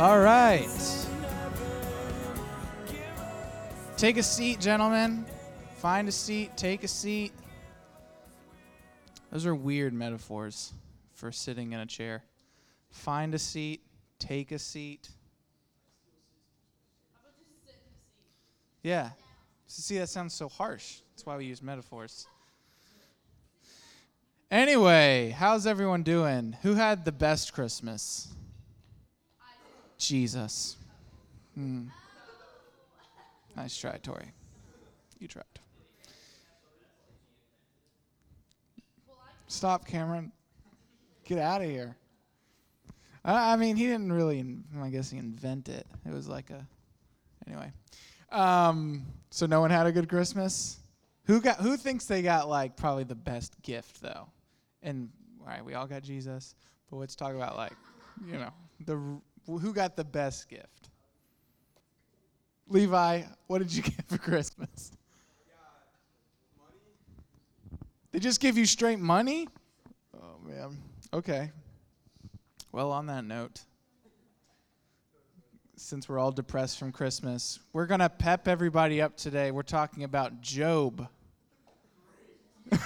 All right. Take a seat, gentlemen. Find a seat, take a seat. Those are weird metaphors for sitting in a chair. Find a seat, take a seat. Yeah. See, that sounds so harsh. That's why we use metaphors. Anyway, how's everyone doing? Who had the best Christmas? Jesus. Hmm. Nice try, Tori. You tried. Stop, Cameron. Get out of here. I, I mean, he didn't really, I guess, he invent it. It was like a, anyway. Um, so no one had a good Christmas. Who got? Who thinks they got like probably the best gift though? And all right, we all got Jesus, but let's talk about like, you know, the who got the best gift. Levi, what did you get for Christmas? They just give you straight money? Oh man. Okay. Well, on that note, since we're all depressed from Christmas, we're going to pep everybody up today. We're talking about Job.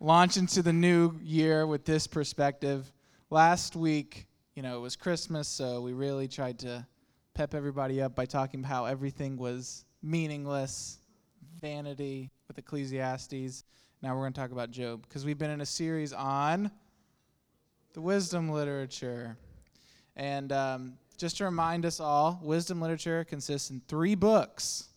Launch into the new year with this perspective. Last week, you know, it was Christmas, so we really tried to pep everybody up by talking about how everything was meaningless, vanity with Ecclesiastes. Now we're going to talk about Job because we've been in a series on the wisdom literature. And um, just to remind us all, wisdom literature consists in three books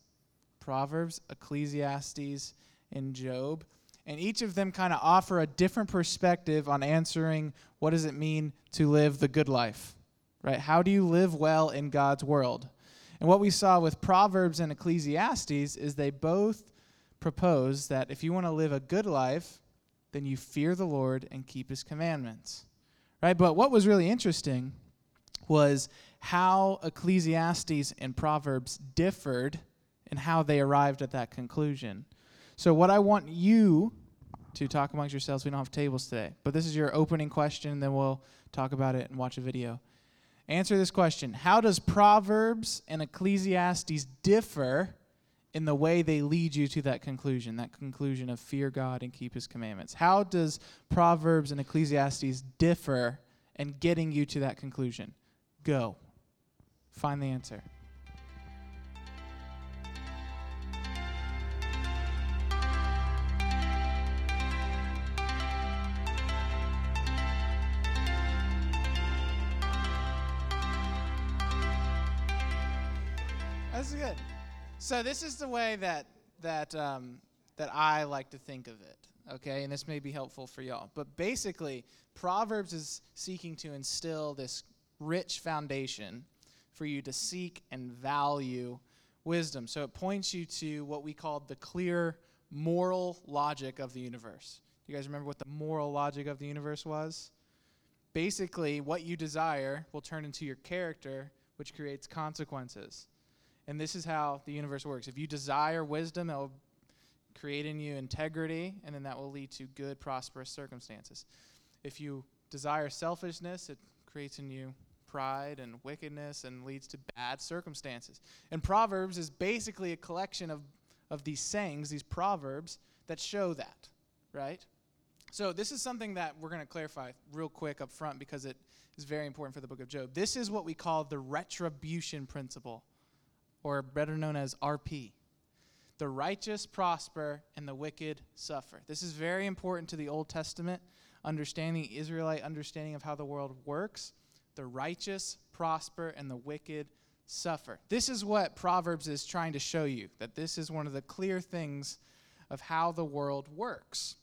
Proverbs, Ecclesiastes, and Job. And each of them kind of offer a different perspective on answering what does it mean to live the good life, right? How do you live well in God's world? And what we saw with Proverbs and Ecclesiastes is they both propose that if you want to live a good life, then you fear the Lord and keep his commandments. Right? But what was really interesting was how Ecclesiastes and Proverbs differed and how they arrived at that conclusion. So, what I want you to talk amongst yourselves, we don't have tables today, but this is your opening question, and then we'll talk about it and watch a video. Answer this question How does Proverbs and Ecclesiastes differ in the way they lead you to that conclusion, that conclusion of fear God and keep his commandments. How does Proverbs and Ecclesiastes differ in getting you to that conclusion? Go. Find the answer. That's good. So this is the way that that um, that I like to think of it. Okay, and this may be helpful for y'all. But basically, Proverbs is seeking to instill this rich foundation for you to seek and value wisdom. So it points you to what we call the clear moral logic of the universe. Do you guys remember what the moral logic of the universe was? Basically, what you desire will turn into your character, which creates consequences. And this is how the universe works. If you desire wisdom, it will create in you integrity, and then that will lead to good, prosperous circumstances. If you desire selfishness, it creates in you pride and wickedness and leads to bad circumstances. And Proverbs is basically a collection of, of these sayings, these proverbs, that show that, right? So, this is something that we're going to clarify real quick up front because it is very important for the book of Job. This is what we call the retribution principle or better known as RP. The righteous prosper and the wicked suffer. This is very important to the Old Testament understanding, Israelite understanding of how the world works. The righteous prosper and the wicked suffer. This is what Proverbs is trying to show you, that this is one of the clear things of how the world works.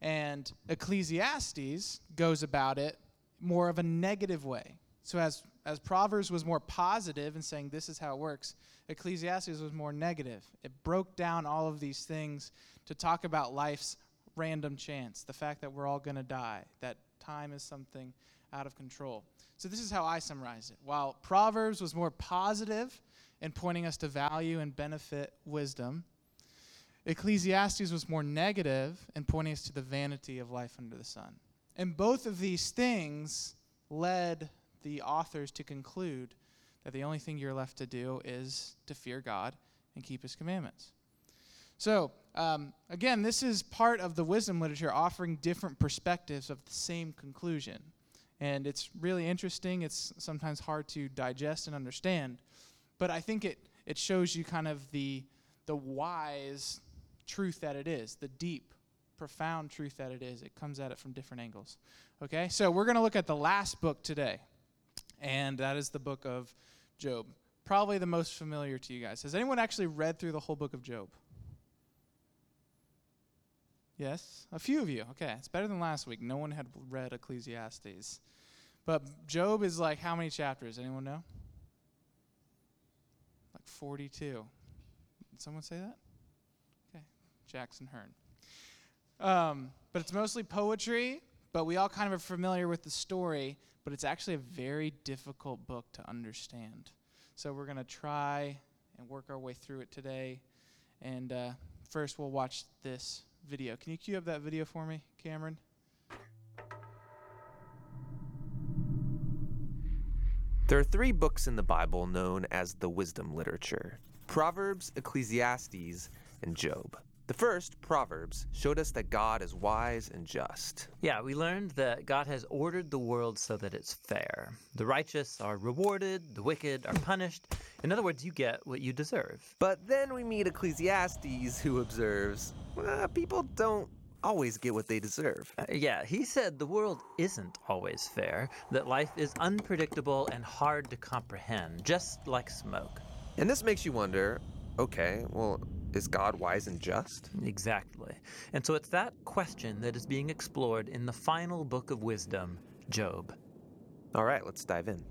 And Ecclesiastes goes about it more of a negative way. So as as Proverbs was more positive in saying this is how it works, Ecclesiastes was more negative. It broke down all of these things to talk about life's random chance, the fact that we're all going to die, that time is something out of control. So this is how I summarize it. While Proverbs was more positive in pointing us to value and benefit wisdom, Ecclesiastes was more negative in pointing us to the vanity of life under the sun. And both of these things led the authors to conclude that the only thing you're left to do is to fear God and keep his commandments. So, um, again, this is part of the wisdom literature offering different perspectives of the same conclusion. And it's really interesting. It's sometimes hard to digest and understand. But I think it, it shows you kind of the, the wise truth that it is, the deep, profound truth that it is. It comes at it from different angles. Okay? So we're going to look at the last book today. And that is the book of Job. Probably the most familiar to you guys. Has anyone actually read through the whole book of Job? Yes, a few of you. Okay, it's better than last week. No one had read Ecclesiastes. But Job is like how many chapters? Anyone know? Like 42. Did someone say that? Okay, Jackson Hearn. Um, but it's mostly poetry, but we all kind of are familiar with the story, but it's actually a very difficult book to understand. So we're going to try and work our way through it today. And uh, first, we'll watch this video. Can you cue up that video for me, Cameron? There are three books in the Bible known as the wisdom literature Proverbs, Ecclesiastes, and Job. The first, Proverbs, showed us that God is wise and just. Yeah, we learned that God has ordered the world so that it's fair. The righteous are rewarded, the wicked are punished. In other words, you get what you deserve. But then we meet Ecclesiastes, who observes uh, people don't always get what they deserve. Uh, yeah, he said the world isn't always fair, that life is unpredictable and hard to comprehend, just like smoke. And this makes you wonder okay, well, is God wise and just? Exactly. And so it's that question that is being explored in the final book of wisdom, Job. All right, let's dive in.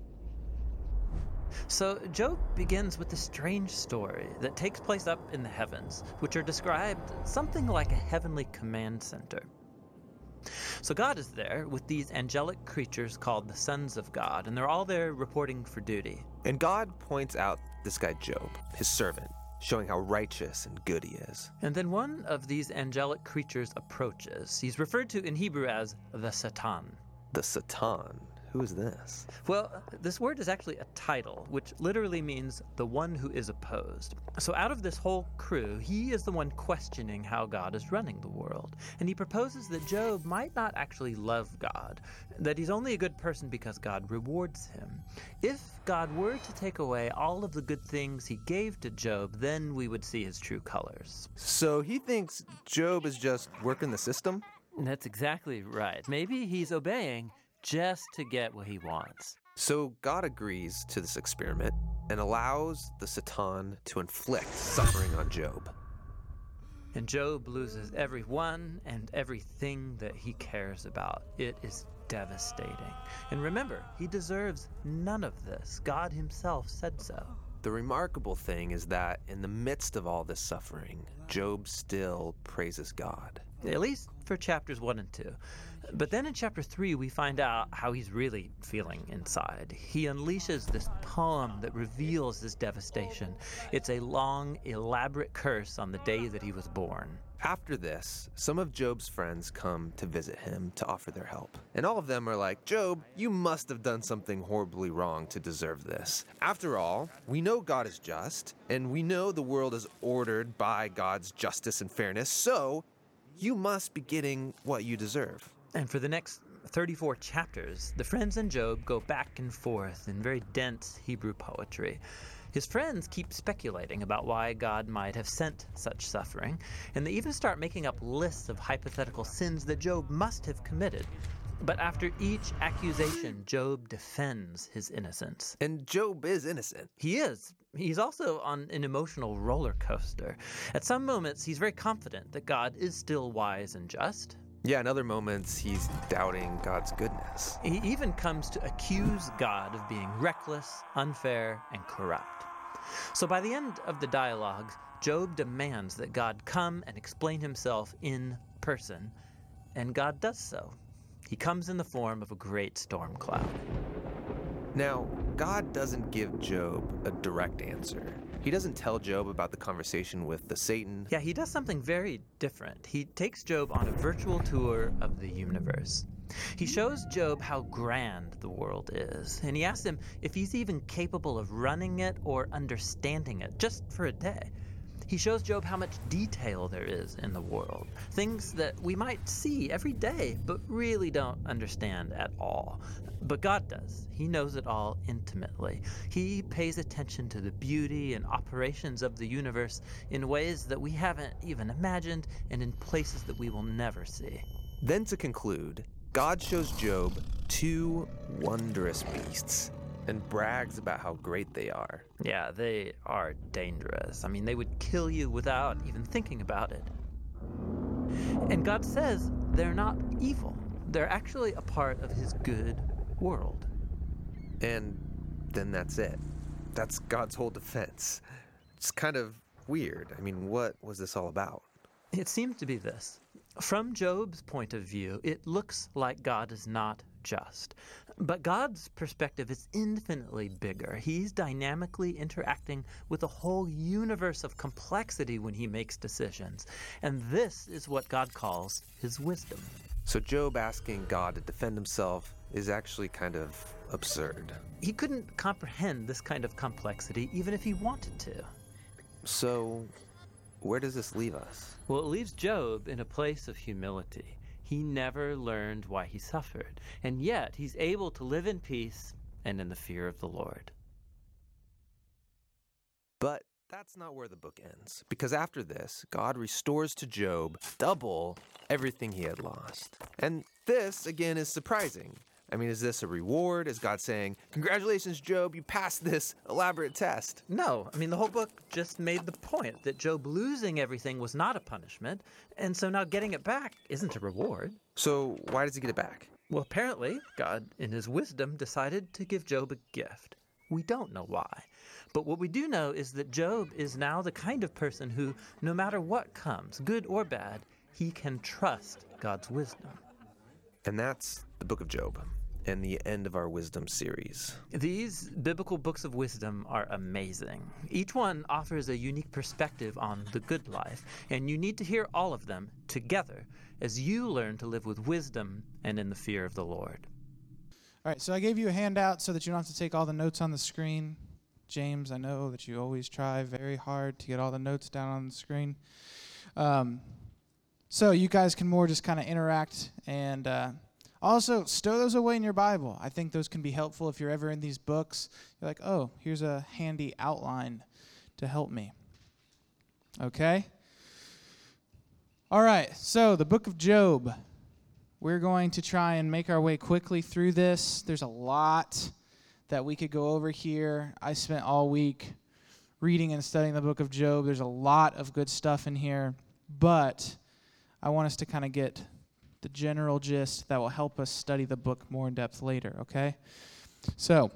So, Job begins with a strange story that takes place up in the heavens, which are described something like a heavenly command center. So, God is there with these angelic creatures called the sons of God, and they're all there reporting for duty. And God points out this guy Job, his servant, showing how righteous and good he is. And then one of these angelic creatures approaches. He's referred to in Hebrew as the Satan. The Satan. Who is this? Well, this word is actually a title, which literally means the one who is opposed. So, out of this whole crew, he is the one questioning how God is running the world. And he proposes that Job might not actually love God, that he's only a good person because God rewards him. If God were to take away all of the good things he gave to Job, then we would see his true colors. So, he thinks Job is just working the system? That's exactly right. Maybe he's obeying just to get what he wants. So God agrees to this experiment and allows the Satan to inflict suffering on Job. And Job loses everyone and everything that he cares about. It is devastating. And remember, he deserves none of this. God himself said so. The remarkable thing is that in the midst of all this suffering, Job still praises God. At least for chapters 1 and 2. But then in chapter 3, we find out how he's really feeling inside. He unleashes this poem that reveals his devastation. It's a long, elaborate curse on the day that he was born. After this, some of Job's friends come to visit him to offer their help. And all of them are like, Job, you must have done something horribly wrong to deserve this. After all, we know God is just, and we know the world is ordered by God's justice and fairness, so you must be getting what you deserve. And for the next 34 chapters, the friends and Job go back and forth in very dense Hebrew poetry. His friends keep speculating about why God might have sent such suffering, and they even start making up lists of hypothetical sins that Job must have committed. But after each accusation, Job defends his innocence. And Job is innocent. He is. He's also on an emotional roller coaster. At some moments, he's very confident that God is still wise and just, yeah, in other moments, he's doubting God's goodness. He even comes to accuse God of being reckless, unfair, and corrupt. So by the end of the dialogue, Job demands that God come and explain himself in person, and God does so. He comes in the form of a great storm cloud. Now, God doesn't give Job a direct answer. He doesn't tell Job about the conversation with the Satan. Yeah, he does something very different. He takes Job on a virtual tour of the universe. He shows Job how grand the world is, and he asks him if he's even capable of running it or understanding it just for a day. He shows Job how much detail there is in the world, things that we might see every day but really don't understand at all. But God does. He knows it all intimately. He pays attention to the beauty and operations of the universe in ways that we haven't even imagined and in places that we will never see. Then, to conclude, God shows Job two wondrous beasts and brags about how great they are. Yeah, they are dangerous. I mean, they would kill you without even thinking about it. And God says they're not evil, they're actually a part of His good world. And then that's it. That's God's whole defense. It's kind of weird. I mean, what was this all about? It seems to be this. From Job's point of view, it looks like God is not just. But God's perspective is infinitely bigger. He's dynamically interacting with a whole universe of complexity when he makes decisions. And this is what God calls his wisdom. So, Job asking God to defend himself is actually kind of absurd. He couldn't comprehend this kind of complexity even if he wanted to. So, where does this leave us? Well, it leaves Job in a place of humility. He never learned why he suffered, and yet he's able to live in peace and in the fear of the Lord. But that's not where the book ends, because after this, God restores to Job double everything he had lost. And this, again, is surprising. I mean, is this a reward? Is God saying, Congratulations, Job, you passed this elaborate test? No, I mean, the whole book just made the point that Job losing everything was not a punishment, and so now getting it back isn't a reward. So, why does he get it back? Well, apparently, God, in his wisdom, decided to give Job a gift. We don't know why. But what we do know is that Job is now the kind of person who, no matter what comes, good or bad, he can trust God's wisdom. And that's the book of Job and the end of our wisdom series. These biblical books of wisdom are amazing. Each one offers a unique perspective on the good life, and you need to hear all of them together as you learn to live with wisdom and in the fear of the Lord. All right, so I gave you a handout so that you don't have to take all the notes on the screen. James, I know that you always try very hard to get all the notes down on the screen. Um, so you guys can more just kind of interact and. Uh, also, stow those away in your Bible. I think those can be helpful if you're ever in these books. You're like, oh, here's a handy outline to help me. Okay? All right, so the book of Job. We're going to try and make our way quickly through this. There's a lot that we could go over here. I spent all week reading and studying the book of Job. There's a lot of good stuff in here, but I want us to kind of get the general gist that will help us study the book more in depth later, okay? So,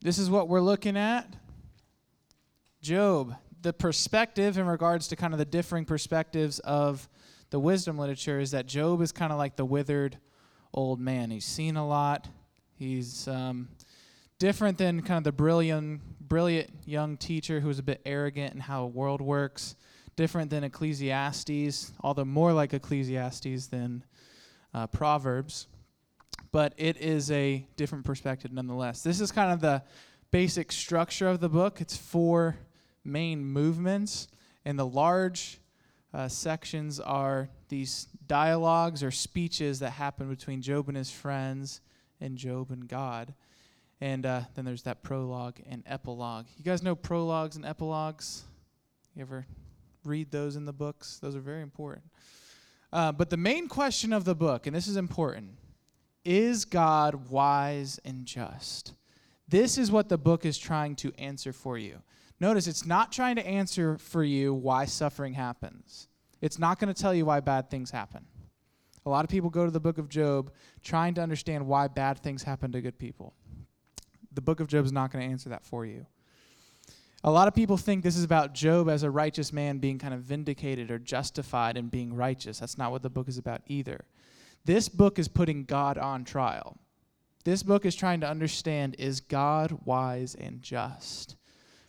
this is what we're looking at. Job, the perspective in regards to kind of the differing perspectives of the wisdom literature is that Job is kind of like the withered old man. He's seen a lot. He's um, different than kind of the brilliant, brilliant young teacher who's a bit arrogant in how the world works. Different than Ecclesiastes, although more like Ecclesiastes than uh, Proverbs, but it is a different perspective nonetheless. This is kind of the basic structure of the book. It's four main movements, and the large uh, sections are these dialogues or speeches that happen between Job and his friends and Job and God. And uh, then there's that prologue and epilogue. You guys know prologues and epilogues? You ever read those in the books? Those are very important. Uh, but the main question of the book, and this is important, is God wise and just? This is what the book is trying to answer for you. Notice it's not trying to answer for you why suffering happens. It's not going to tell you why bad things happen. A lot of people go to the book of Job trying to understand why bad things happen to good people. The book of Job is not going to answer that for you. A lot of people think this is about Job as a righteous man being kind of vindicated or justified in being righteous. That's not what the book is about either. This book is putting God on trial. This book is trying to understand is God wise and just?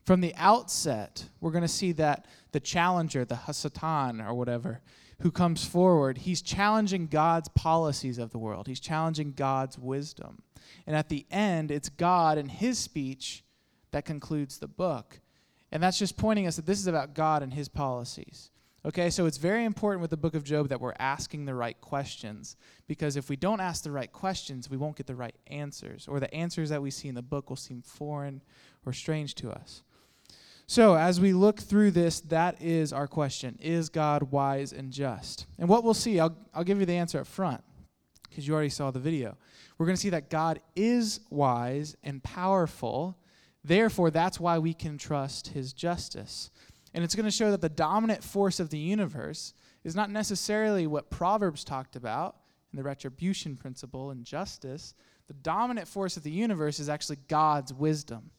From the outset, we're going to see that the challenger, the Hasatan or whatever, who comes forward, he's challenging God's policies of the world. He's challenging God's wisdom. And at the end, it's God and his speech that concludes the book. And that's just pointing us that this is about God and his policies. Okay, so it's very important with the book of Job that we're asking the right questions because if we don't ask the right questions, we won't get the right answers, or the answers that we see in the book will seem foreign or strange to us. So, as we look through this, that is our question Is God wise and just? And what we'll see, I'll, I'll give you the answer up front because you already saw the video. We're going to see that God is wise and powerful. Therefore, that's why we can trust his justice. And it's going to show that the dominant force of the universe is not necessarily what Proverbs talked about in the retribution principle and justice. The dominant force of the universe is actually God's wisdom.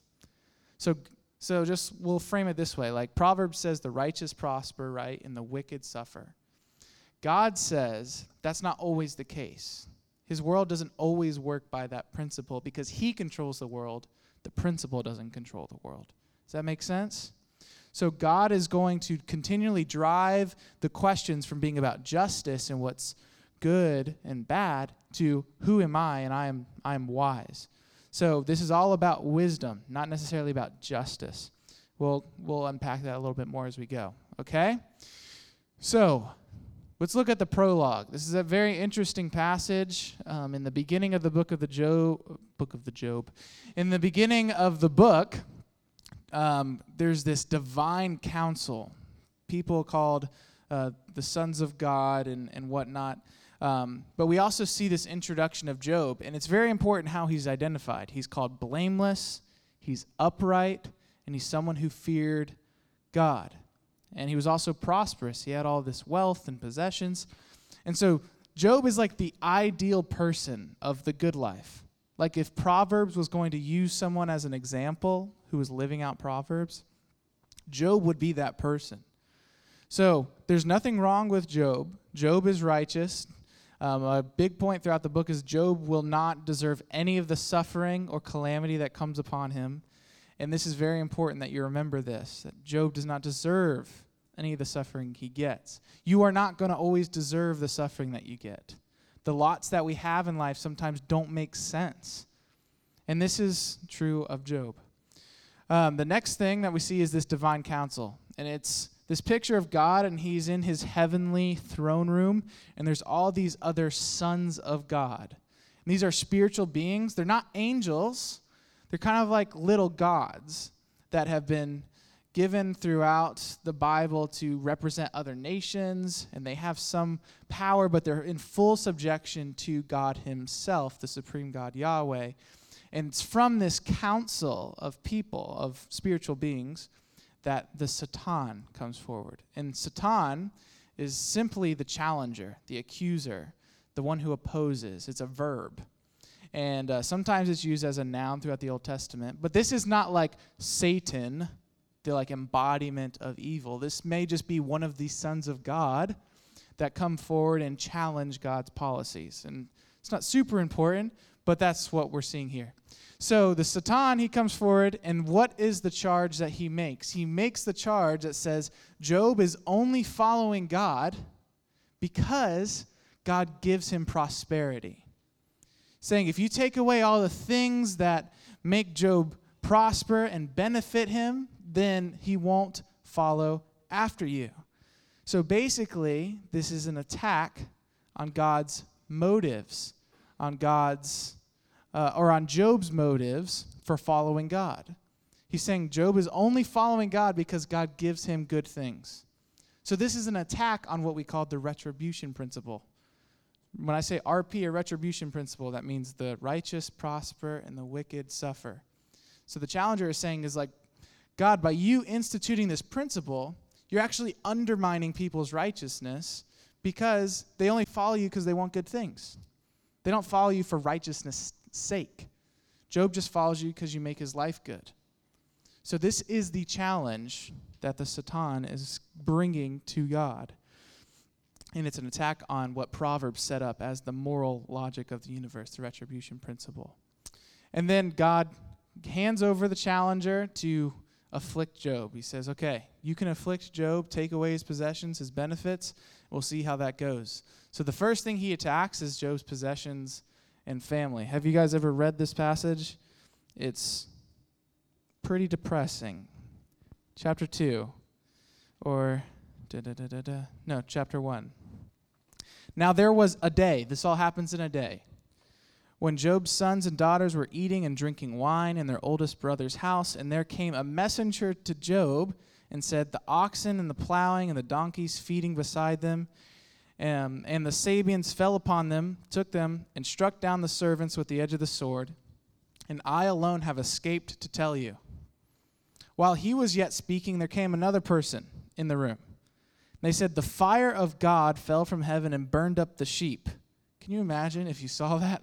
So, so just we'll frame it this way like Proverbs says, the righteous prosper, right, and the wicked suffer. God says that's not always the case. His world doesn't always work by that principle because he controls the world. The principle doesn't control the world. Does that make sense? So God is going to continually drive the questions from being about justice and what's good and bad to who am I and I am I am wise. So this is all about wisdom, not necessarily about justice. We'll we'll unpack that a little bit more as we go. Okay? So let's look at the prologue. This is a very interesting passage um, in the beginning of the book of the Job. Book of the Job. In the beginning of the book, um, there's this divine council, people called uh, the sons of God and, and whatnot. Um, but we also see this introduction of Job, and it's very important how he's identified. He's called blameless, he's upright, and he's someone who feared God. And he was also prosperous. He had all this wealth and possessions. And so Job is like the ideal person of the good life. Like if Proverbs was going to use someone as an example who was living out Proverbs, Job would be that person. So there's nothing wrong with Job. Job is righteous. Um, a big point throughout the book is Job will not deserve any of the suffering or calamity that comes upon him. And this is very important that you remember this that Job does not deserve any of the suffering he gets. You are not going to always deserve the suffering that you get the lots that we have in life sometimes don't make sense. And this is true of Job. Um, the next thing that we see is this divine council. And it's this picture of God, and he's in his heavenly throne room, and there's all these other sons of God. And these are spiritual beings. They're not angels, they're kind of like little gods that have been given throughout the Bible to represent other nations, and they have some power, but they're in full subjection to God Himself, the supreme God Yahweh. And it's from this council of people, of spiritual beings, that the Satan comes forward. And Satan is simply the challenger, the accuser, the one who opposes. It's a verb. And uh, sometimes it's used as a noun throughout the Old Testament. But this is not like Satan the like embodiment of evil. This may just be one of the sons of God that come forward and challenge God's policies. And it's not super important, but that's what we're seeing here. So the Satan, he comes forward, and what is the charge that he makes? He makes the charge that says Job is only following God because God gives him prosperity. Saying, if you take away all the things that make Job prosper and benefit him, then he won't follow after you. So basically, this is an attack on God's motives, on God's, uh, or on Job's motives for following God. He's saying Job is only following God because God gives him good things. So this is an attack on what we call the retribution principle. When I say RP or retribution principle, that means the righteous prosper and the wicked suffer. So the challenger is saying is like God, by you instituting this principle, you're actually undermining people's righteousness because they only follow you because they want good things. They don't follow you for righteousness' sake. Job just follows you because you make his life good. So, this is the challenge that the Satan is bringing to God. And it's an attack on what Proverbs set up as the moral logic of the universe, the retribution principle. And then God hands over the challenger to afflict Job. He says, Okay, you can afflict Job, take away his possessions, his benefits. We'll see how that goes. So the first thing he attacks is Job's possessions and family. Have you guys ever read this passage? It's pretty depressing. Chapter 2, or da, da, da, da, da. no, chapter 1. Now there was a day, this all happens in a day, when Job's sons and daughters were eating and drinking wine in their oldest brother's house, and there came a messenger to Job and said, The oxen and the plowing and the donkeys feeding beside them, um, and the Sabeans fell upon them, took them, and struck down the servants with the edge of the sword, and I alone have escaped to tell you. While he was yet speaking, there came another person in the room. They said, The fire of God fell from heaven and burned up the sheep. Can you imagine if you saw that?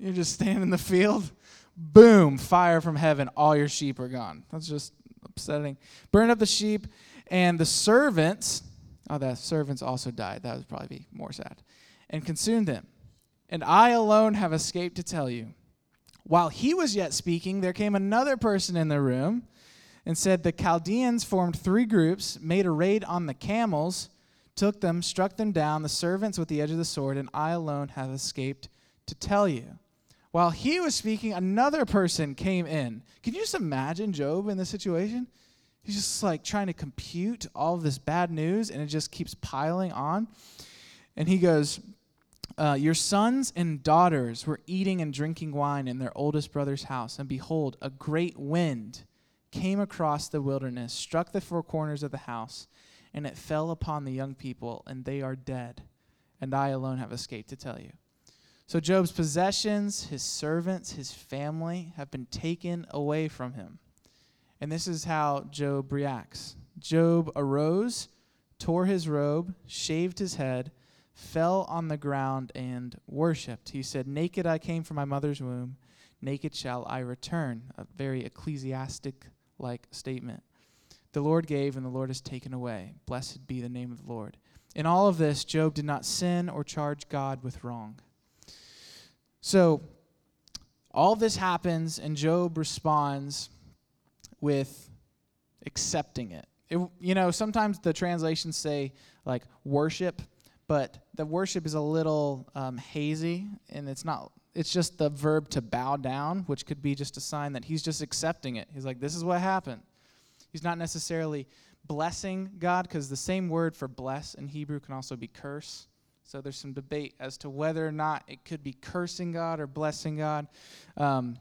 You're just standing in the field, boom, fire from heaven, all your sheep are gone. That's just upsetting. Burned up the sheep, and the servants, oh, the servants also died. That would probably be more sad. And consumed them. And I alone have escaped to tell you. While he was yet speaking, there came another person in the room and said, The Chaldeans formed three groups, made a raid on the camels, took them, struck them down, the servants with the edge of the sword, and I alone have escaped to tell you. While he was speaking, another person came in. Can you just imagine Job in this situation? He's just like trying to compute all this bad news, and it just keeps piling on. And he goes, uh, Your sons and daughters were eating and drinking wine in their oldest brother's house, and behold, a great wind came across the wilderness, struck the four corners of the house, and it fell upon the young people, and they are dead. And I alone have escaped to tell you. So Job's possessions, his servants, his family have been taken away from him. And this is how Job reacts Job arose, tore his robe, shaved his head, fell on the ground, and worshiped. He said, Naked I came from my mother's womb, naked shall I return. A very ecclesiastic like statement. The Lord gave, and the Lord has taken away. Blessed be the name of the Lord. In all of this, Job did not sin or charge God with wrong. So, all this happens, and Job responds with accepting it. it. You know, sometimes the translations say like worship, but the worship is a little um, hazy, and it's not. It's just the verb to bow down, which could be just a sign that he's just accepting it. He's like, "This is what happened." He's not necessarily blessing God, because the same word for bless in Hebrew can also be curse. So there's some debate as to whether or not it could be cursing God or blessing God. Um,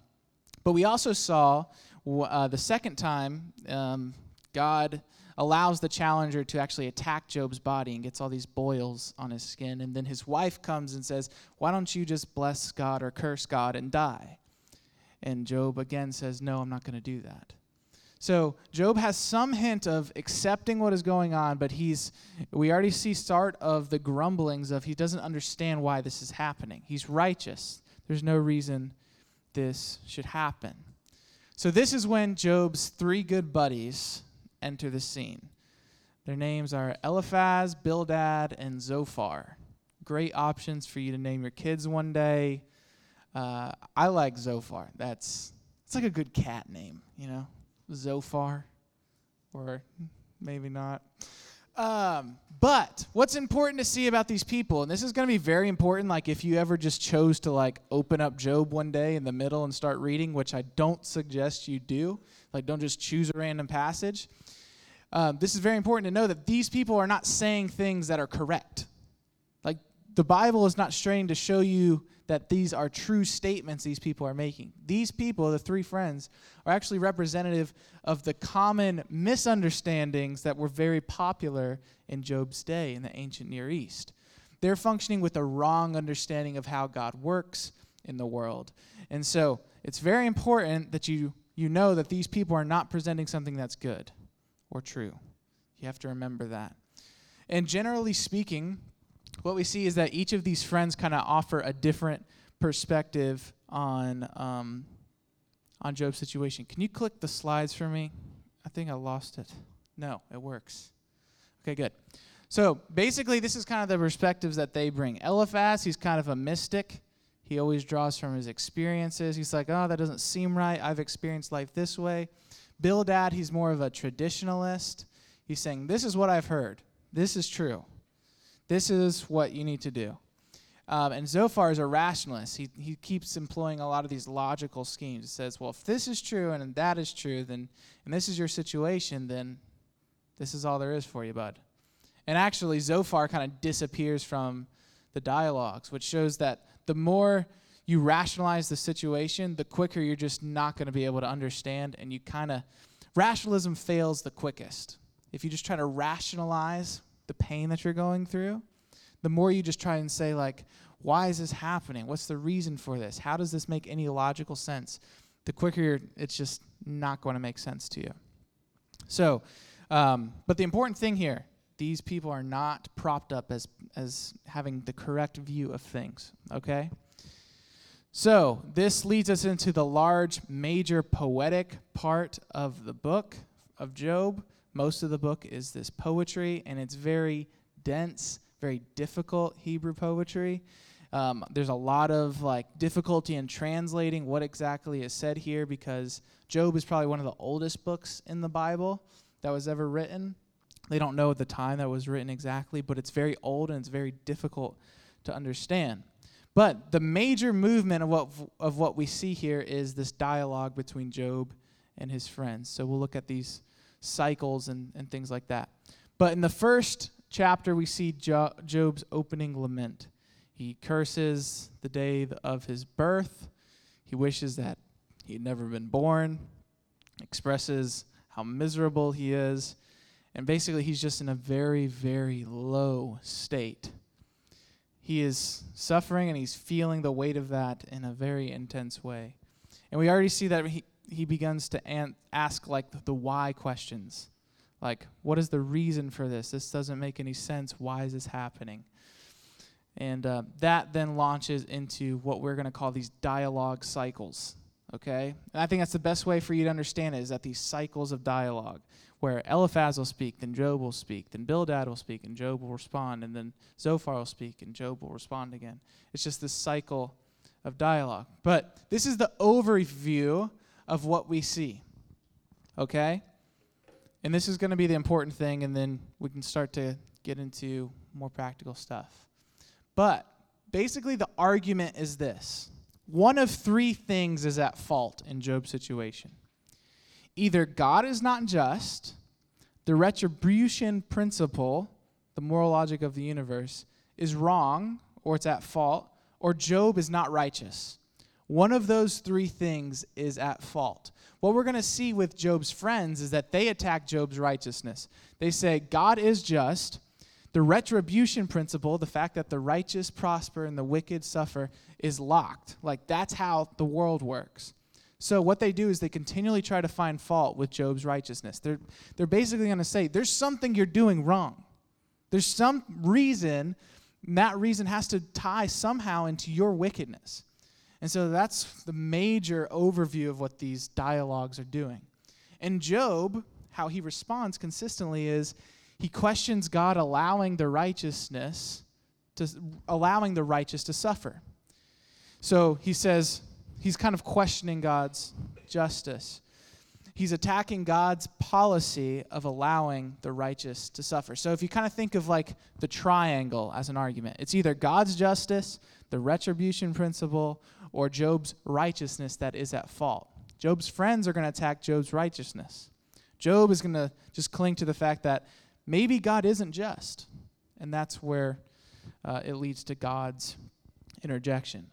but we also saw uh, the second time um, God allows the challenger to actually attack Job's body and gets all these boils on his skin. And then his wife comes and says, Why don't you just bless God or curse God and die? And Job again says, No, I'm not going to do that. So Job has some hint of accepting what is going on, but he's we already see start of the grumblings of he doesn't understand why this is happening. He's righteous. There's no reason this should happen. So this is when Job's three good buddies enter the scene. Their names are Eliphaz, Bildad, and Zophar. Great options for you to name your kids one day. Uh, I like Zophar. That's it's like a good cat name, you know. Zophar, or maybe not. Um, but what's important to see about these people, and this is going to be very important, like if you ever just chose to like open up Job one day in the middle and start reading, which I don't suggest you do. Like, don't just choose a random passage. Um, this is very important to know that these people are not saying things that are correct. Like, the Bible is not straining to show you that these are true statements these people are making. These people, the three friends, are actually representative of the common misunderstandings that were very popular in Job's day in the ancient Near East. They're functioning with a wrong understanding of how God works in the world. And so it's very important that you, you know that these people are not presenting something that's good or true. You have to remember that. And generally speaking, what we see is that each of these friends kind of offer a different perspective on um, on Job's situation. Can you click the slides for me? I think I lost it. No, it works. Okay, good. So basically, this is kind of the perspectives that they bring. Eliphaz, he's kind of a mystic. He always draws from his experiences. He's like, oh, that doesn't seem right. I've experienced life this way. Bildad, he's more of a traditionalist. He's saying, this is what I've heard. This is true. This is what you need to do. Um, and Zophar is a rationalist. He, he keeps employing a lot of these logical schemes. He says, well, if this is true and that is true, then, and this is your situation, then this is all there is for you, bud. And actually, Zophar kind of disappears from the dialogues, which shows that the more you rationalize the situation, the quicker you're just not going to be able to understand. And you kind of, rationalism fails the quickest. If you just try to rationalize the pain that you're going through, the more you just try and say, like, why is this happening? What's the reason for this? How does this make any logical sense? The quicker it's just not going to make sense to you. So, um, but the important thing here, these people are not propped up as, as having the correct view of things, okay? So, this leads us into the large, major poetic part of the book of Job. Most of the book is this poetry, and it's very dense, very difficult Hebrew poetry. Um, there's a lot of like difficulty in translating what exactly is said here because Job is probably one of the oldest books in the Bible that was ever written. They don't know the time that was written exactly, but it's very old and it's very difficult to understand. But the major movement of what of what we see here is this dialogue between Job and his friends. So we'll look at these cycles and, and things like that. But in the first chapter, we see jo- Job's opening lament. He curses the day of his birth. He wishes that he had never been born, expresses how miserable he is. And basically, he's just in a very, very low state. He is suffering and he's feeling the weight of that in a very intense way. And we already see that he, he begins to an- ask, like, the, the why questions. Like, what is the reason for this? This doesn't make any sense. Why is this happening? And uh, that then launches into what we're going to call these dialogue cycles. Okay? And I think that's the best way for you to understand it is that these cycles of dialogue, where Eliphaz will speak, then Job will speak, then Bildad will speak, and Job will respond, and then Zophar will speak, and Job will respond again. It's just this cycle of dialogue. But this is the overview of what we see. Okay? And this is going to be the important thing, and then we can start to get into more practical stuff. But basically, the argument is this one of three things is at fault in Job's situation. Either God is not just, the retribution principle, the moral logic of the universe, is wrong or it's at fault, or Job is not righteous. One of those three things is at fault. What we're going to see with Job's friends is that they attack Job's righteousness. They say, God is just, the retribution principle, the fact that the righteous prosper and the wicked suffer, is locked. Like that's how the world works. So what they do is they continually try to find fault with Job's righteousness. They're they're basically going to say there's something you're doing wrong. There's some reason, and that reason has to tie somehow into your wickedness. And so that's the major overview of what these dialogues are doing. And Job, how he responds consistently is he questions God allowing the righteousness to allowing the righteous to suffer. So he says he's kind of questioning God's justice. He's attacking God's policy of allowing the righteous to suffer. So if you kind of think of like the triangle as an argument, it's either God's justice, the retribution principle, or Job's righteousness that is at fault. Job's friends are going to attack Job's righteousness. Job is going to just cling to the fact that maybe God isn't just. And that's where uh, it leads to God's interjection.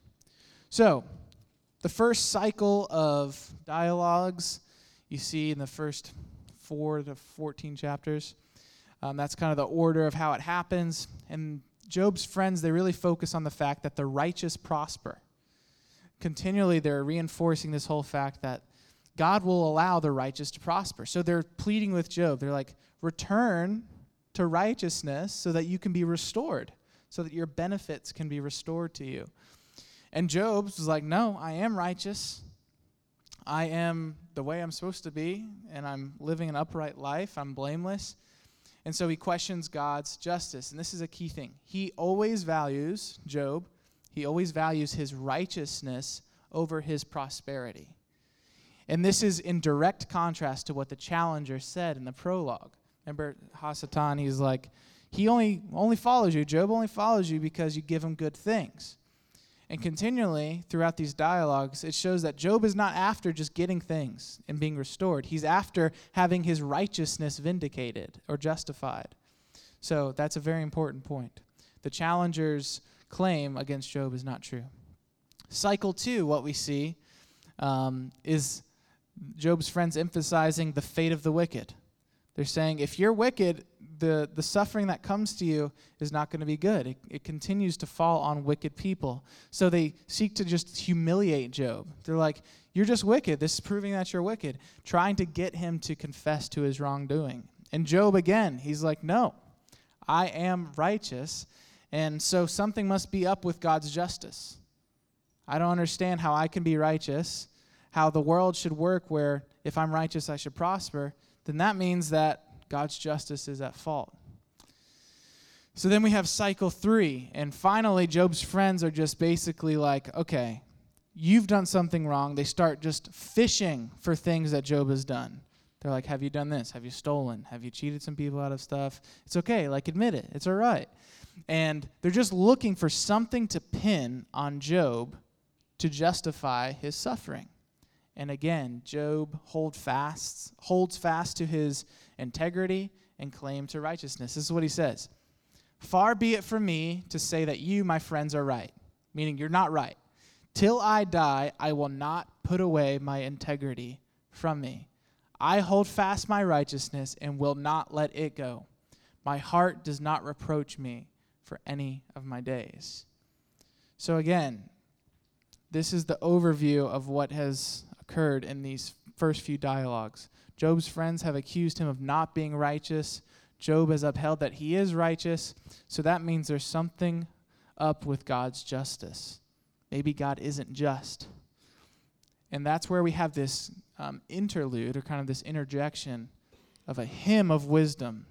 So, the first cycle of dialogues you see in the first four to 14 chapters. Um, that's kind of the order of how it happens. And Job's friends, they really focus on the fact that the righteous prosper. Continually, they're reinforcing this whole fact that God will allow the righteous to prosper. So they're pleading with Job. They're like, return to righteousness so that you can be restored, so that your benefits can be restored to you. And Job was like, No, I am righteous. I am the way I'm supposed to be, and I'm living an upright life. I'm blameless. And so he questions God's justice. And this is a key thing. He always values, Job, He always values his righteousness over his prosperity. And this is in direct contrast to what the challenger said in the prologue. Remember Hasatan, he's like, he only only follows you. Job only follows you because you give him good things. And continually throughout these dialogues, it shows that Job is not after just getting things and being restored. He's after having his righteousness vindicated or justified. So that's a very important point. The challenger's claim against Job is not true. Cycle two, what we see um, is Job's friends emphasizing the fate of the wicked. They're saying, if you're wicked, the, the suffering that comes to you is not going to be good. It, it continues to fall on wicked people. So they seek to just humiliate Job. They're like, You're just wicked. This is proving that you're wicked, trying to get him to confess to his wrongdoing. And Job, again, he's like, No, I am righteous. And so something must be up with God's justice. I don't understand how I can be righteous, how the world should work where if I'm righteous, I should prosper. Then that means that God's justice is at fault. So then we have cycle three. And finally, Job's friends are just basically like, okay, you've done something wrong. They start just fishing for things that Job has done. They're like, have you done this? Have you stolen? Have you cheated some people out of stuff? It's okay. Like, admit it. It's all right. And they're just looking for something to pin on Job to justify his suffering. And again, Job hold fast, holds fast to his integrity, and claim to righteousness. This is what he says Far be it from me to say that you, my friends, are right, meaning you're not right. Till I die, I will not put away my integrity from me. I hold fast my righteousness and will not let it go. My heart does not reproach me for any of my days. So, again, this is the overview of what has occurred in these first few dialogues. Job's friends have accused him of not being righteous. Job has upheld that he is righteous. So that means there's something up with God's justice. Maybe God isn't just. And that's where we have this um, interlude or kind of this interjection of a hymn of wisdom.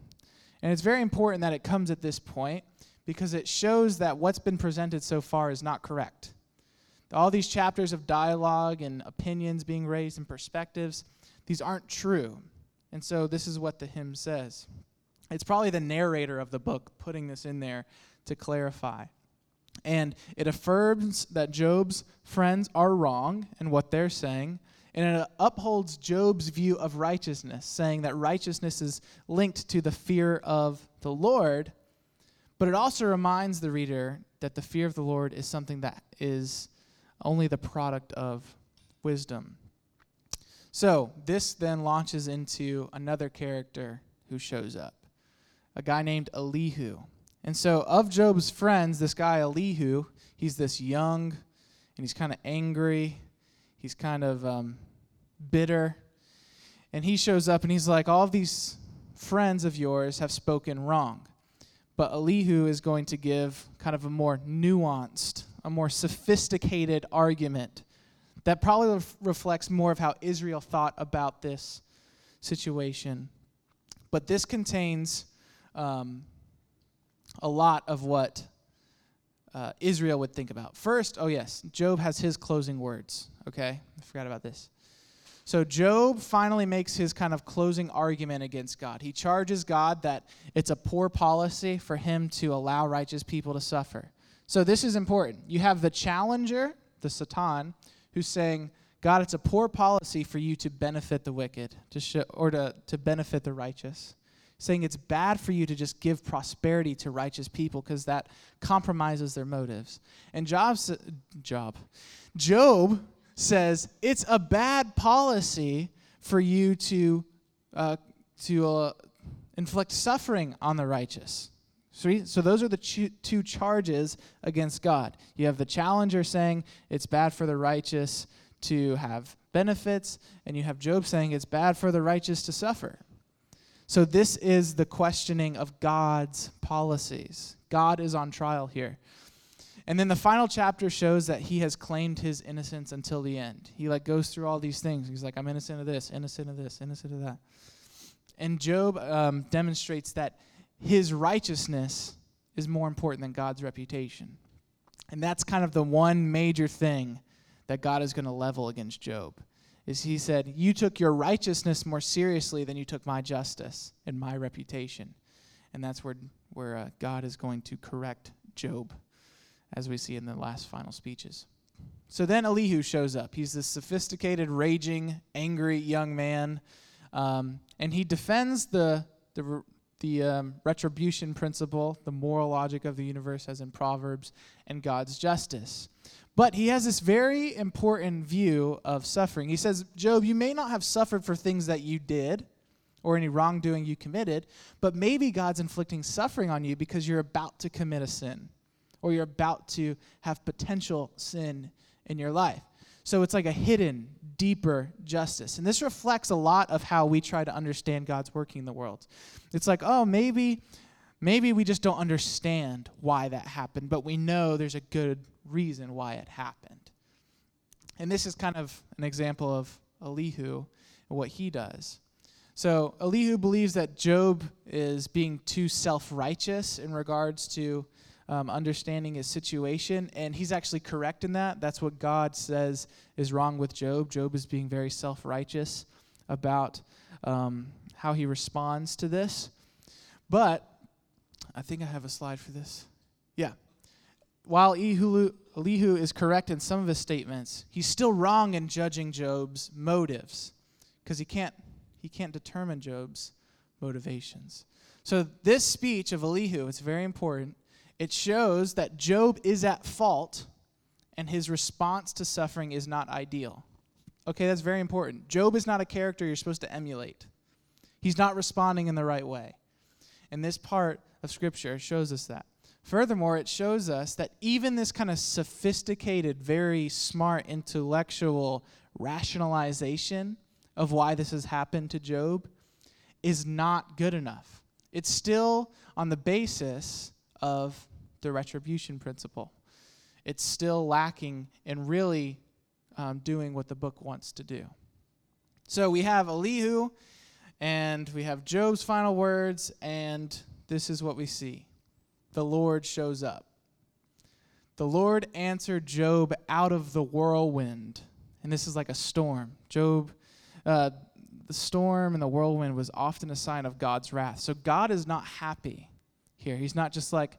And it's very important that it comes at this point because it shows that what's been presented so far is not correct. All these chapters of dialogue and opinions being raised and perspectives, these aren't true. And so this is what the hymn says. It's probably the narrator of the book putting this in there to clarify. And it affirms that Job's friends are wrong in what they're saying, and it upholds Job's view of righteousness, saying that righteousness is linked to the fear of the Lord. But it also reminds the reader that the fear of the Lord is something that is only the product of wisdom. So, this then launches into another character who shows up a guy named Elihu. And so, of Job's friends, this guy Elihu, he's this young and he's kind of angry. He's kind of um, bitter. And he shows up and he's like, All these friends of yours have spoken wrong. But Elihu is going to give kind of a more nuanced a more sophisticated argument that probably ref- reflects more of how Israel thought about this situation. But this contains um, a lot of what uh, Israel would think about. First, oh yes, Job has his closing words. Okay, I forgot about this. So Job finally makes his kind of closing argument against God. He charges God that it's a poor policy for him to allow righteous people to suffer. So this is important. You have the challenger, the Satan, who's saying, God, it's a poor policy for you to benefit the wicked, to or to, to benefit the righteous. Saying it's bad for you to just give prosperity to righteous people because that compromises their motives. And Job's, Job, Job says it's a bad policy for you to, uh, to uh, inflict suffering on the righteous. So those are the two charges against God. You have the challenger saying it's bad for the righteous to have benefits, and you have Job saying it's bad for the righteous to suffer. So this is the questioning of God's policies. God is on trial here. And then the final chapter shows that he has claimed his innocence until the end. He like goes through all these things. He's like, I'm innocent of this, innocent of this, innocent of that. And Job um, demonstrates that his righteousness is more important than God's reputation. And that's kind of the one major thing that God is going to level against Job. Is he said, "You took your righteousness more seriously than you took my justice and my reputation." And that's where where uh, God is going to correct Job as we see in the last final speeches. So then Elihu shows up. He's this sophisticated, raging, angry young man, um, and he defends the the the um, retribution principle, the moral logic of the universe, as in Proverbs, and God's justice. But he has this very important view of suffering. He says, Job, you may not have suffered for things that you did or any wrongdoing you committed, but maybe God's inflicting suffering on you because you're about to commit a sin or you're about to have potential sin in your life. So it's like a hidden, deeper justice. And this reflects a lot of how we try to understand God's working in the world. It's like, oh, maybe maybe we just don't understand why that happened, but we know there's a good reason why it happened. And this is kind of an example of Elihu and what he does. So Elihu believes that Job is being too self-righteous in regards to um, understanding his situation, and he's actually correct in that. That's what God says is wrong with Job. Job is being very self righteous about um, how he responds to this. But I think I have a slide for this. Yeah. While Elihu, is correct in some of his statements, he's still wrong in judging Job's motives because he can't, he can't determine Job's motivations. So, this speech of Elihu, it's very important it shows that Job is at fault and his response to suffering is not ideal. Okay, that's very important. Job is not a character you're supposed to emulate, he's not responding in the right way. And this part of Scripture shows us that. Furthermore, it shows us that even this kind of sophisticated, very smart, intellectual rationalization of why this has happened to Job is not good enough. It's still on the basis of the retribution principle. It's still lacking in really um, doing what the book wants to do. So we have Elihu, and we have Job's final words, and this is what we see the Lord shows up. The Lord answered Job out of the whirlwind. And this is like a storm. Job, uh, the storm and the whirlwind was often a sign of God's wrath. So God is not happy here. He's not just like,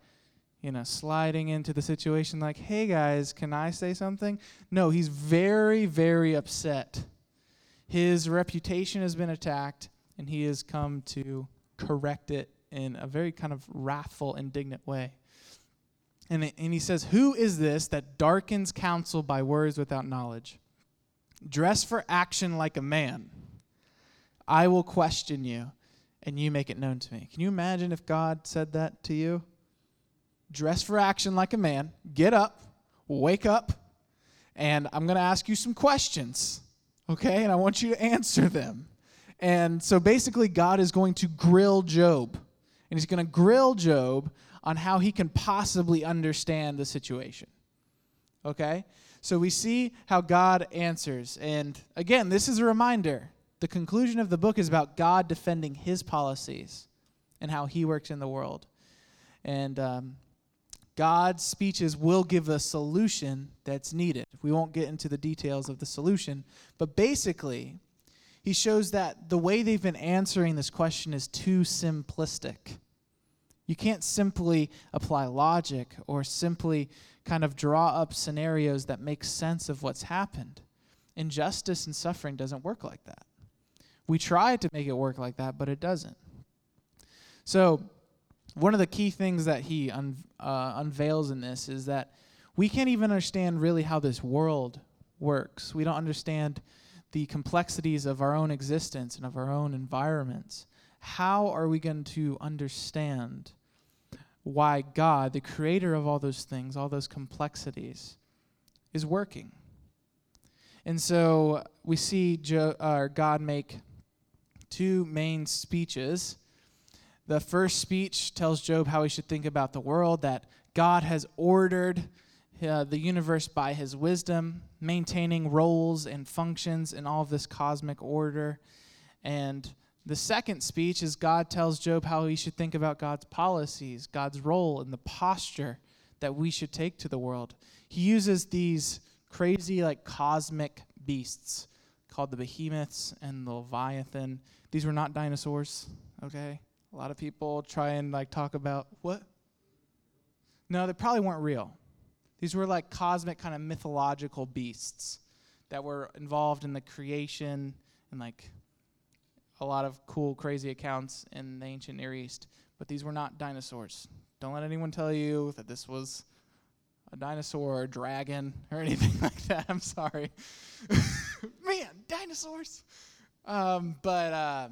you know, sliding into the situation like, hey guys, can I say something? No, he's very, very upset. His reputation has been attacked, and he has come to correct it in a very kind of wrathful, indignant way. And, and he says, Who is this that darkens counsel by words without knowledge? Dress for action like a man. I will question you and you make it known to me. Can you imagine if God said that to you? Dress for action like a man, get up, wake up, and I'm going to ask you some questions, okay? And I want you to answer them. And so basically, God is going to grill Job. And he's going to grill Job on how he can possibly understand the situation. Okay? So we see how God answers. And again, this is a reminder the conclusion of the book is about God defending his policies and how he works in the world. And um, God's speeches will give a solution that's needed. We won't get into the details of the solution, but basically, he shows that the way they've been answering this question is too simplistic. You can't simply apply logic or simply kind of draw up scenarios that make sense of what's happened. Injustice and suffering doesn't work like that. We try to make it work like that, but it doesn't. So, one of the key things that he un, uh, unveils in this is that we can't even understand really how this world works. We don't understand the complexities of our own existence and of our own environments. How are we going to understand why God, the creator of all those things, all those complexities, is working? And so we see jo- uh, God make two main speeches. The first speech tells Job how he should think about the world, that God has ordered uh, the universe by his wisdom, maintaining roles and functions in all of this cosmic order. And the second speech is God tells Job how he should think about God's policies, God's role, and the posture that we should take to the world. He uses these crazy, like cosmic beasts called the behemoths and the leviathan. These were not dinosaurs, okay? A lot of people try and like talk about what? No, they probably weren't real. These were like cosmic kind of mythological beasts that were involved in the creation and like a lot of cool, crazy accounts in the ancient Near East. But these were not dinosaurs. Don't let anyone tell you that this was a dinosaur or a dragon or anything like that. I'm sorry. Man, dinosaurs. Um, but uh,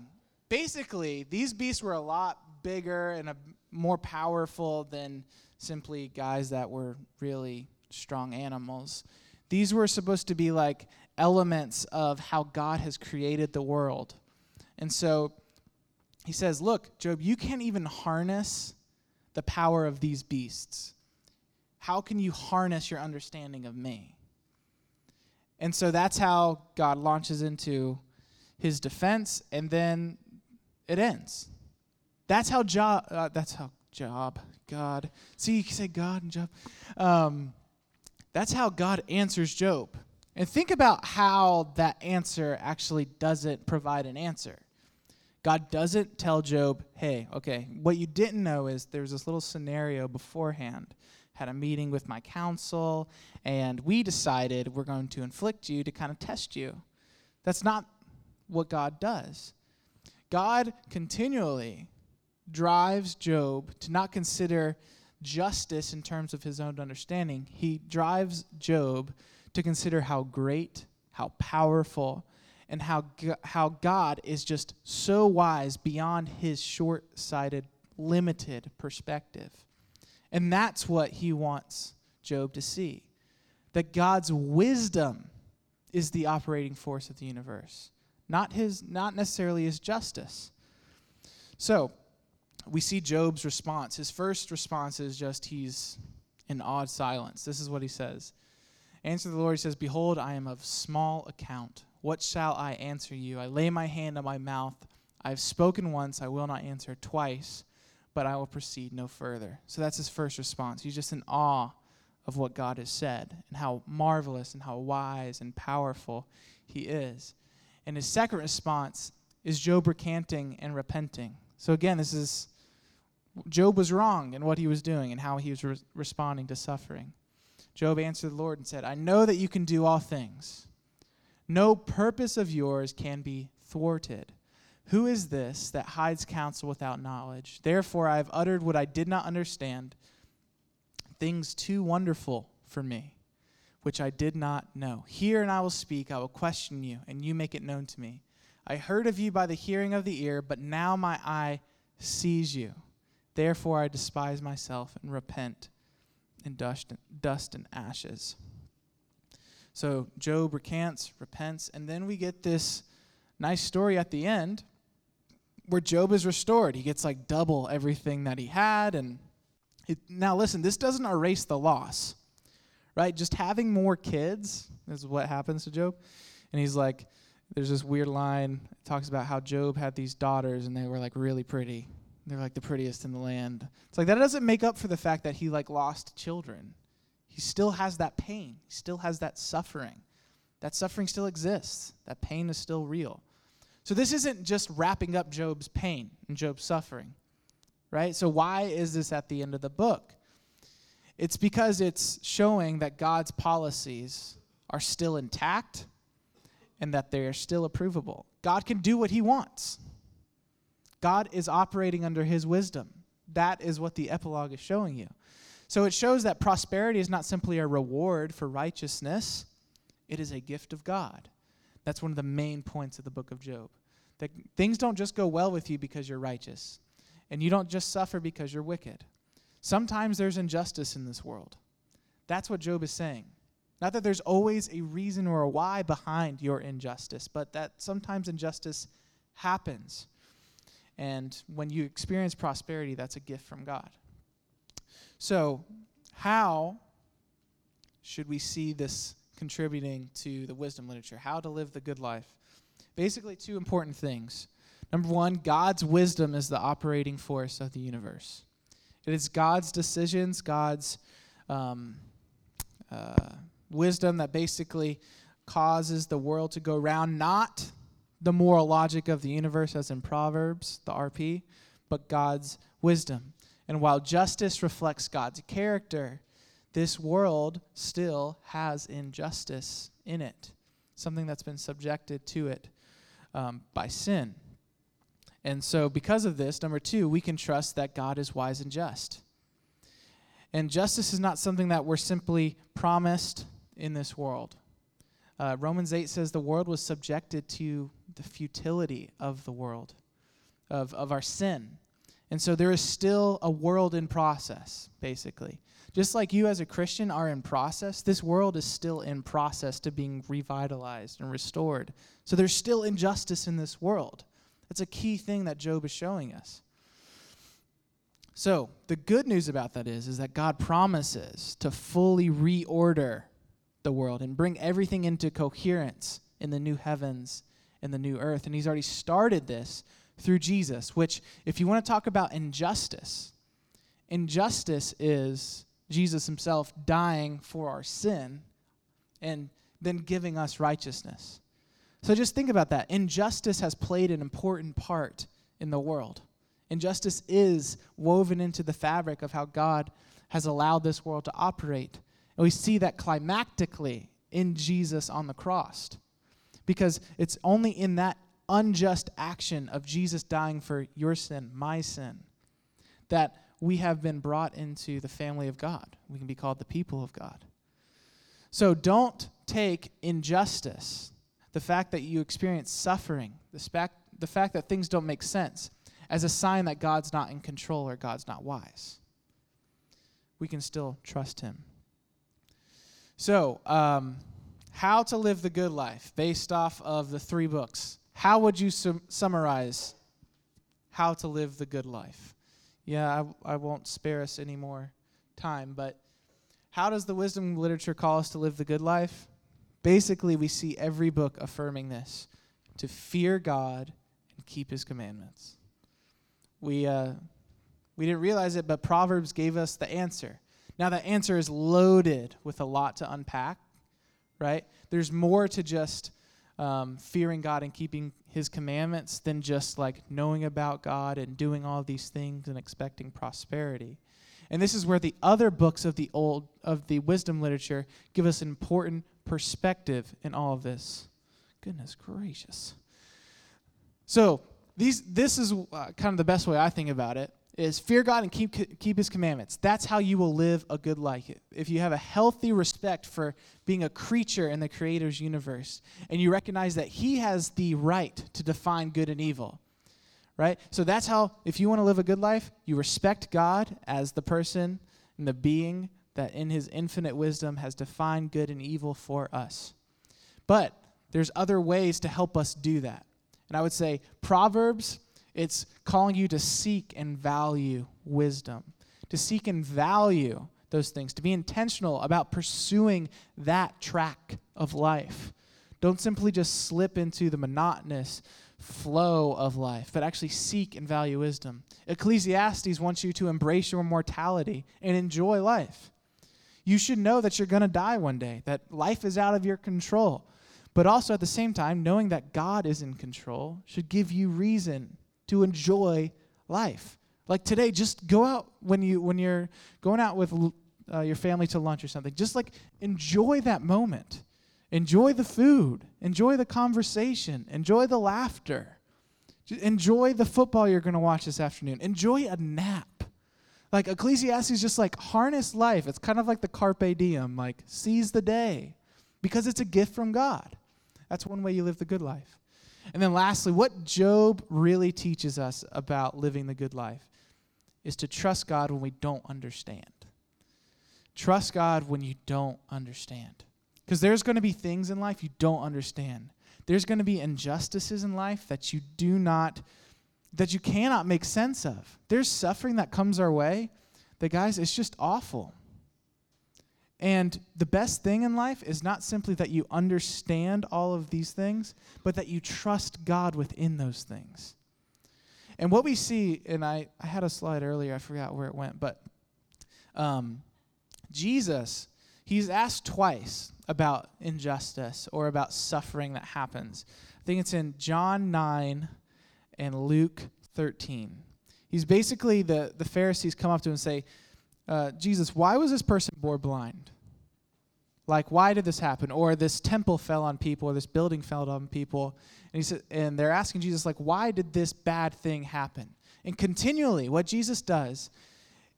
basically, these beasts were a lot bigger and a, more powerful than simply guys that were really strong animals. These were supposed to be like elements of how God has created the world. And so he says, Look, Job, you can't even harness the power of these beasts. How can you harness your understanding of me? And so that's how God launches into his defense, and then it ends. That's how Job. Uh, that's how Job. God. See, you can say God and Job. Um, that's how God answers Job. And think about how that answer actually doesn't provide an answer. God doesn't tell Job, hey, okay, what you didn't know is there's this little scenario beforehand. Had a meeting with my council, and we decided we're going to inflict you to kind of test you. That's not what God does. God continually drives Job to not consider justice in terms of his own understanding. He drives Job to consider how great, how powerful, and how, how God is just so wise beyond his short sighted, limited perspective. And that's what he wants Job to see that God's wisdom is the operating force of the universe, not, his, not necessarily his justice. So, we see Job's response. His first response is just he's in awed silence. This is what he says. Answer the Lord, he says, Behold, I am of small account. What shall I answer you? I lay my hand on my mouth. I have spoken once, I will not answer twice, but I will proceed no further. So that's his first response. He's just in awe of what God has said and how marvelous and how wise and powerful he is. And his second response is Job recanting and repenting. So again, this is Job was wrong in what he was doing and how he was re- responding to suffering. Job answered the Lord and said, I know that you can do all things no purpose of yours can be thwarted. Who is this that hides counsel without knowledge? Therefore, I have uttered what I did not understand, things too wonderful for me, which I did not know. Hear and I will speak, I will question you, and you make it known to me. I heard of you by the hearing of the ear, but now my eye sees you. Therefore, I despise myself and repent in dust and ashes. So Job recants, repents, and then we get this nice story at the end where Job is restored. He gets like double everything that he had. And it, now, listen, this doesn't erase the loss, right? Just having more kids is what happens to Job. And he's like, there's this weird line it talks about how Job had these daughters and they were like really pretty. They're like the prettiest in the land. It's like that doesn't make up for the fact that he like lost children. He still has that pain. He still has that suffering. That suffering still exists. That pain is still real. So this isn't just wrapping up Job's pain and Job's suffering, right? So why is this at the end of the book? It's because it's showing that God's policies are still intact and that they are still approvable. God can do what he wants. God is operating under his wisdom. That is what the epilogue is showing you. So it shows that prosperity is not simply a reward for righteousness, it is a gift of God. That's one of the main points of the book of Job. That things don't just go well with you because you're righteous, and you don't just suffer because you're wicked. Sometimes there's injustice in this world. That's what Job is saying. Not that there's always a reason or a why behind your injustice, but that sometimes injustice happens. And when you experience prosperity, that's a gift from God. So, how should we see this contributing to the wisdom literature? How to live the good life? Basically, two important things. Number one, God's wisdom is the operating force of the universe. It is God's decisions, God's um, uh, wisdom that basically causes the world to go round, not the moral logic of the universe as in Proverbs, the RP, but God's wisdom. And while justice reflects God's character, this world still has injustice in it, something that's been subjected to it um, by sin. And so, because of this, number two, we can trust that God is wise and just. And justice is not something that we're simply promised in this world. Uh, Romans 8 says the world was subjected to the futility of the world, of, of our sin. And so there is still a world in process, basically. Just like you as a Christian are in process, this world is still in process to being revitalized and restored. So there's still injustice in this world. That's a key thing that Job is showing us. So, the good news about that is is that God promises to fully reorder the world and bring everything into coherence in the new heavens and the new earth. And he's already started this through Jesus, which if you want to talk about injustice, injustice is Jesus himself dying for our sin and then giving us righteousness. So just think about that. Injustice has played an important part in the world. Injustice is woven into the fabric of how God has allowed this world to operate. And we see that climactically in Jesus on the cross. Because it's only in that unjust action of Jesus dying for your sin, my sin, that we have been brought into the family of God. We can be called the people of God. So don't take injustice, the fact that you experience suffering, the, fact, the fact that things don't make sense, as a sign that God's not in control or God's not wise. We can still trust Him. So, um, how to live the good life based off of the three books. How would you sum- summarize how to live the good life? Yeah, I, I won't spare us any more time, but how does the wisdom literature call us to live the good life? Basically, we see every book affirming this to fear God and keep his commandments. We, uh, we didn't realize it, but Proverbs gave us the answer. Now, that answer is loaded with a lot to unpack, right? There's more to just um, fearing God and keeping His commandments than just like knowing about God and doing all these things and expecting prosperity. And this is where the other books of the old of the wisdom literature give us an important perspective in all of this. Goodness gracious. So these this is uh, kind of the best way I think about it is fear God and keep keep his commandments. That's how you will live a good life. If you have a healthy respect for being a creature in the creator's universe and you recognize that he has the right to define good and evil. Right? So that's how if you want to live a good life, you respect God as the person and the being that in his infinite wisdom has defined good and evil for us. But there's other ways to help us do that. And I would say Proverbs it's calling you to seek and value wisdom, to seek and value those things, to be intentional about pursuing that track of life. Don't simply just slip into the monotonous flow of life, but actually seek and value wisdom. Ecclesiastes wants you to embrace your mortality and enjoy life. You should know that you're going to die one day, that life is out of your control. But also at the same time, knowing that God is in control should give you reason to enjoy life. Like today, just go out when you when you're going out with uh, your family to lunch or something. Just like enjoy that moment. Enjoy the food. Enjoy the conversation. Enjoy the laughter. Enjoy the football you're going to watch this afternoon. Enjoy a nap. Like Ecclesiastes just like harness life. It's kind of like the carpe diem, like seize the day because it's a gift from God. That's one way you live the good life. And then lastly, what Job really teaches us about living the good life is to trust God when we don't understand. Trust God when you don't understand. Because there's going to be things in life you don't understand. There's going to be injustices in life that you do not, that you cannot make sense of. There's suffering that comes our way that, guys, it's just awful. And the best thing in life is not simply that you understand all of these things, but that you trust God within those things. And what we see, and I, I had a slide earlier, I forgot where it went, but um, Jesus, he's asked twice about injustice or about suffering that happens. I think it's in John 9 and Luke 13. He's basically, the, the Pharisees come up to him and say, uh, Jesus, why was this person born blind? Like, why did this happen? Or this temple fell on people, or this building fell on people. And, he said, and they're asking Jesus, like, why did this bad thing happen? And continually, what Jesus does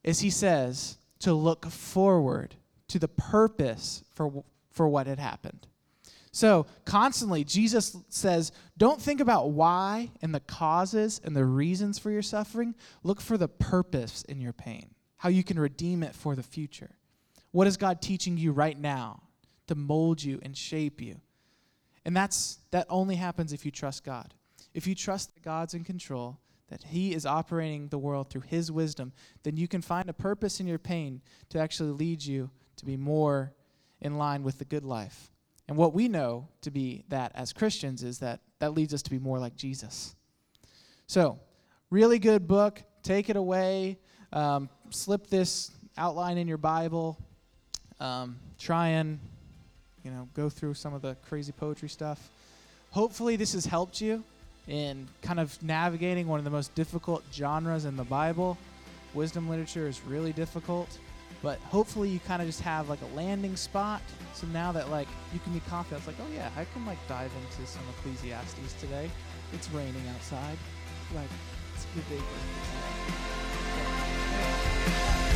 is he says to look forward to the purpose for, for what had happened. So, constantly, Jesus says, don't think about why and the causes and the reasons for your suffering. Look for the purpose in your pain, how you can redeem it for the future. What is God teaching you right now to mold you and shape you? And that's that only happens if you trust God. If you trust that God's in control, that He is operating the world through His wisdom, then you can find a purpose in your pain to actually lead you to be more in line with the good life. And what we know to be that as Christians is that that leads us to be more like Jesus. So, really good book. Take it away. Um, slip this outline in your Bible. Um, try and you know go through some of the crazy poetry stuff. Hopefully, this has helped you in kind of navigating one of the most difficult genres in the Bible. Wisdom literature is really difficult, but hopefully you kind of just have like a landing spot. So now that like you can be confident, it's like, oh yeah, I can like dive into some Ecclesiastes today. It's raining outside. Like it's a good day for.